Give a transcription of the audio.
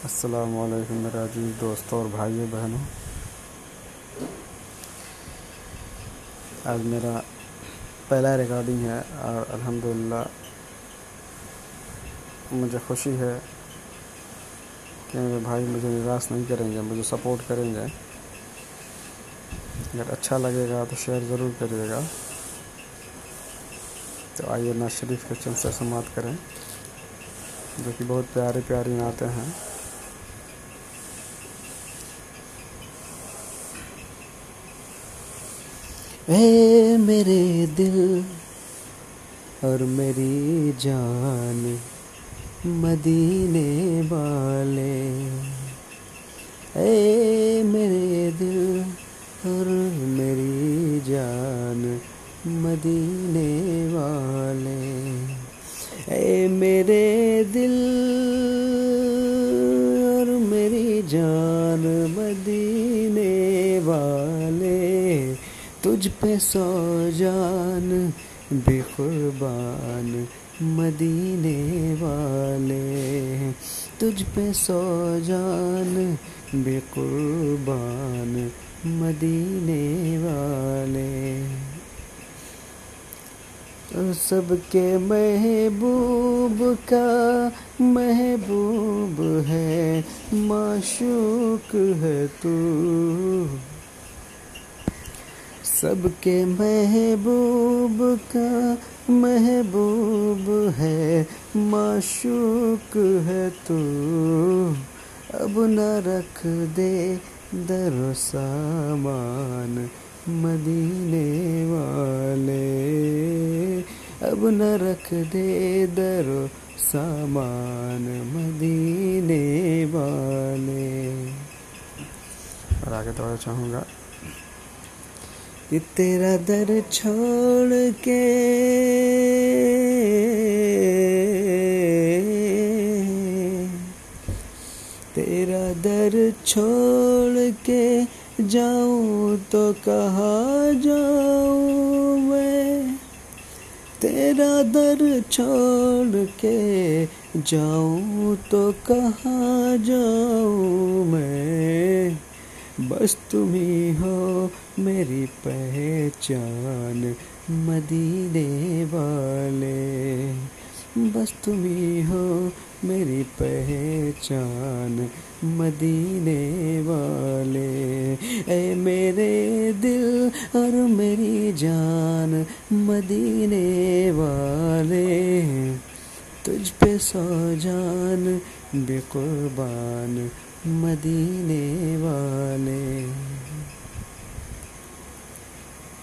अस्सलाम वालेकुम मेरे अज़ीज़ दोस्तों और भाइयों बहनों। आज मेरा पहला रिकॉर्डिंग है और अल्हम्दुलिल्लाह मुझे खुशी है कि मेरे भाई मुझे निराश नहीं करेंगे, मुझे सपोर्ट करेंगे। अगर अच्छा लगेगा तो शेयर ज़रूर करिएगा। तो आइए ना शरीफ के चंद से समाप्त करें, जो कि बहुत प्यारे प्यारी नाते हैं। ए मेरे दिल और मेरी जान मदीने वाले। ए मेरे दिल और मेरी जान मदीने वाले। ए मेरे दिल और मेरी जान मदीने वाले। तुझ पे सौ जान, बेकुर्बान मदीने वाले तुझ पे सौ जान, बेकुर्बान मदीने वाले सबके महबूब का महबूब है, माशूक है तू। सबके महबूब का महबूब है, माशूक है तू। अब न रख दे दर सामान मदीने वाले। अब न रख दे दर सामान मदीने वाले। और आगे तो चाहूँगा। कि तेरा दर छोड़ के तेरा दर छोड़ के जाऊँ तो कहा जाऊँ मैं? तेरा दर छोड़ के जाऊँ तो कहाँ जाऊँ मैं? बस तुम ही हो मेरी पहचान मदीने वाले। बस तुम ही हो मेरी पहचान मदीने वाले। ए मेरे दिल और मेरी जान मदीने वाले। तुझ पे सौ जान बेकुर्बान मदीने वाले।